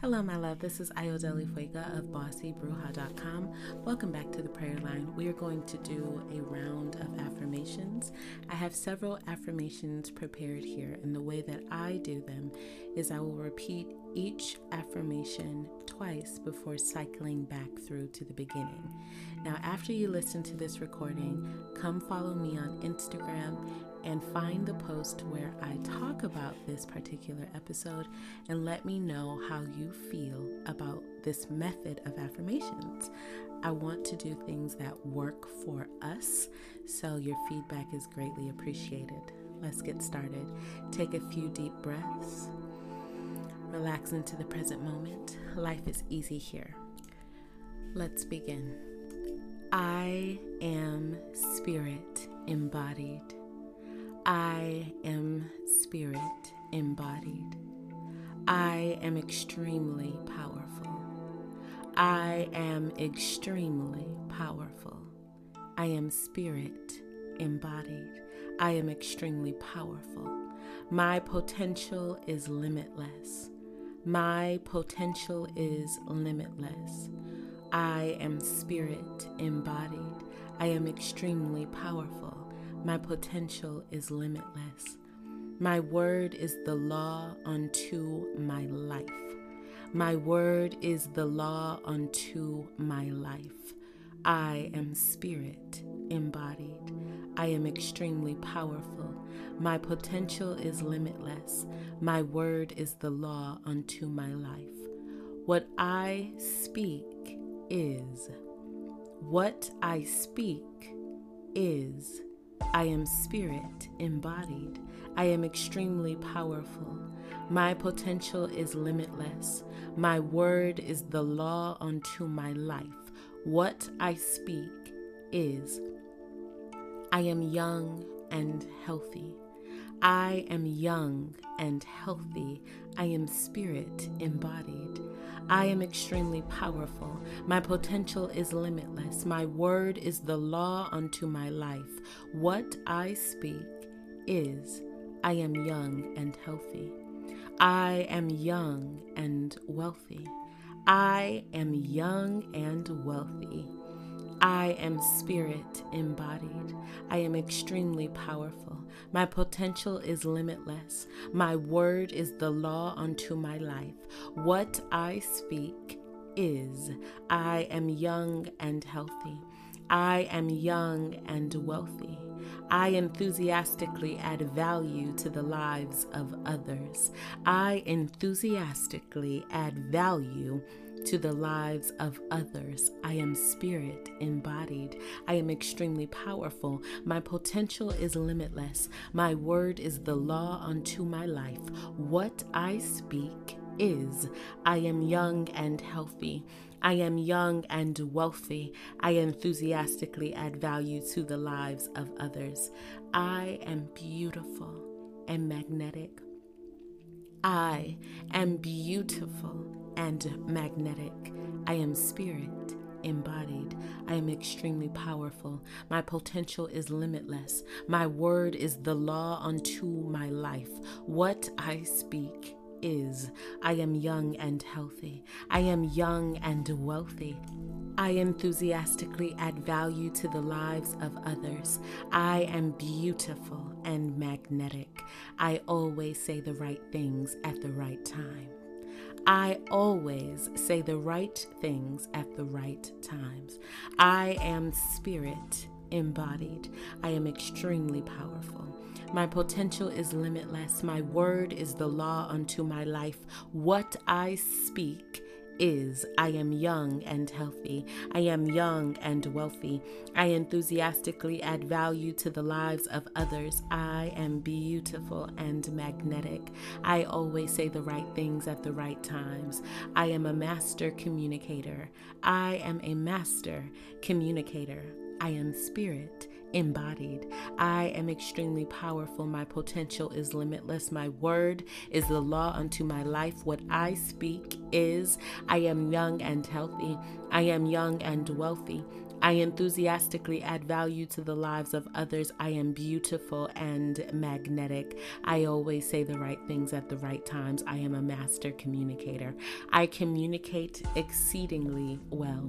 Hello, my love. This is Ayodele Fuega of BossyBruja.com. Welcome back to the prayer line. We are going to do a round of affirmations. I have several affirmations prepared here, and the way that I do them is I will repeat each affirmation twice before cycling back through to the beginning. Now, after you listen to this recording, come follow me on Instagram and find the post where I talk about this particular episode and let me know how you feel about this method of affirmations. I want to do things that work for us, so your feedback is greatly appreciated. Let's get started. Take a few deep breaths. Relax into the present moment. Life is easy here. Let's begin. I am spirit embodied. I am spirit embodied. I am extremely powerful. I am extremely powerful. I am spirit embodied. I am extremely powerful. My potential is limitless. My potential is limitless. I am spirit embodied. I am extremely powerful. My potential is limitless. My word is the law unto my life. My word is the law unto my life. I am spirit embodied. I am extremely powerful. My potential is limitless. My word is the law unto my life. What I speak is. What I speak is. I am spirit embodied. I am extremely powerful. My potential is limitless. My word is the law unto my life. What I speak is. I am young and healthy. I am young and healthy. I am spirit embodied. I am extremely powerful. My potential is limitless. My word is the law unto my life. What I speak is I am young and healthy. I am young and wealthy. I am young and wealthy. I am spirit embodied. I am extremely powerful. My potential is limitless. My word is the law unto my life. What I speak is I am young and healthy. I am young and wealthy. I enthusiastically add value to the lives of others. I enthusiastically add value to the lives of others. I am spirit embodied. I am extremely powerful. My potential is limitless. My word is the law unto my life. What I speak is I am young and healthy. I am young and wealthy. I enthusiastically add value to the lives of others. I am beautiful and magnetic. I am beautiful and magnetic. I am spirit embodied. I am extremely powerful. My potential is limitless. My word is the law unto my life. What I speak is I am young and healthy. I am young and wealthy. I enthusiastically add value to the lives of others. I am beautiful and magnetic. I always say the right things at the right time. I always say the right things at the right times. I am spirit embodied. I am extremely powerful. My potential is limitless. My word is the law unto my life. What I speak is I am young and healthy. I am young and wealthy. I enthusiastically add value to the lives of others. I am beautiful and magnetic. I always say the right things at the right times. I am a master communicator. I am a master communicator. I am spirit embodied. I am extremely powerful. My potential is limitless. My word is the law unto my life. What I speak is I am young and healthy. I am young and wealthy. I enthusiastically add value to the lives of others. I am beautiful and magnetic. I always say the right things at the right times. I am a master communicator. I communicate exceedingly well.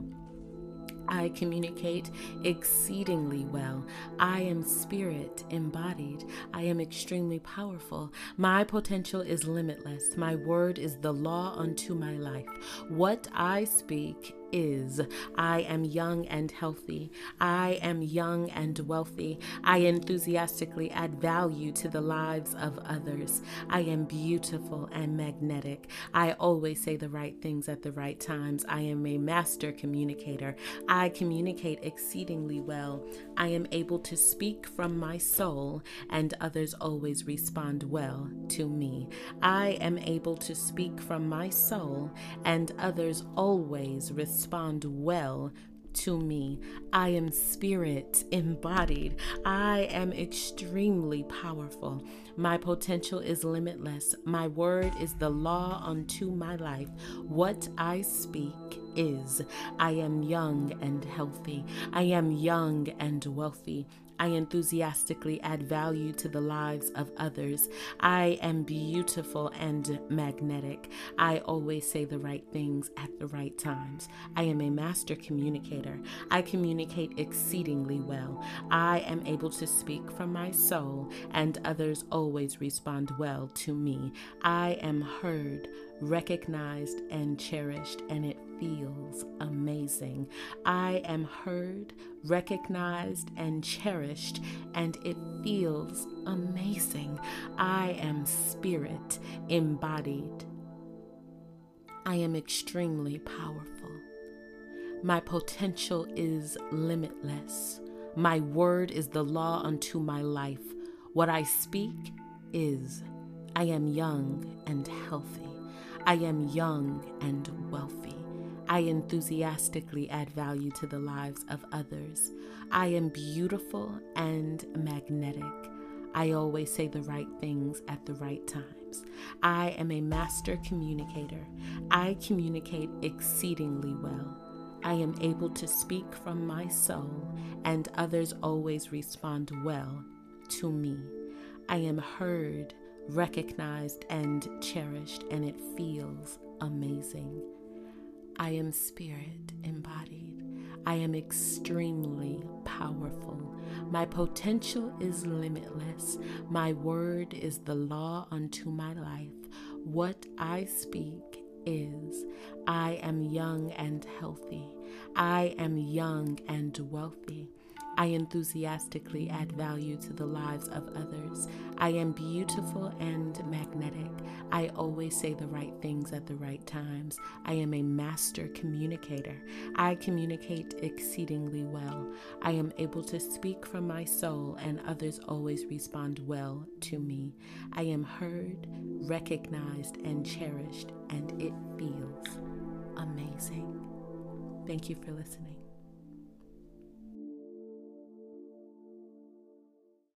I communicate exceedingly well. I am spirit embodied. I am extremely powerful. My potential is limitless. My word is the law unto my life. What I speak is. I am young and healthy. I am young and wealthy. I enthusiastically add value to the lives of others. I am beautiful and magnetic. I always say the right things at the right times. I am a master communicator. I communicate exceedingly well. I am able to speak from my soul, and others always respond well to me. I am able to speak from my soul, and others always respond respond well to me. I am spirit embodied. I am extremely powerful. My potential is limitless. My word is the law unto my life. What I speak is. I am young and healthy. I am young and wealthy. I enthusiastically add value to the lives of others. I am beautiful and magnetic. I always say the right things at the right times. I am a master communicator. I communicate exceedingly well. I am able to speak from my soul, and others always respond well to me. I am heard recognized and cherished, and it feels amazing. I am heard, recognized, and cherished, and it feels amazing. I am spirit embodied. I am extremely powerful. My potential is limitless. My word is the law unto my life. What I speak is. I am young and healthy. I am young and wealthy. I enthusiastically add value to the lives of others. I am beautiful and magnetic. I always say the right things at the right times. I am a master communicator. I communicate exceedingly well. I am able to speak from my soul, and others always respond well to me. I am heard recognized and cherished, and it feels amazing. I am spirit embodied. I am extremely powerful. My potential is limitless. My word is the law unto my life. What I speak is I am young and healthy. I am young and wealthy. I enthusiastically add value to the lives of others. I am beautiful and magnetic. I always say the right things at the right times. I am a master communicator. I communicate exceedingly well. I am able to speak from my soul, and others always respond well to me. I am heard, recognized, and cherished, and it feels amazing. Thank you for listening.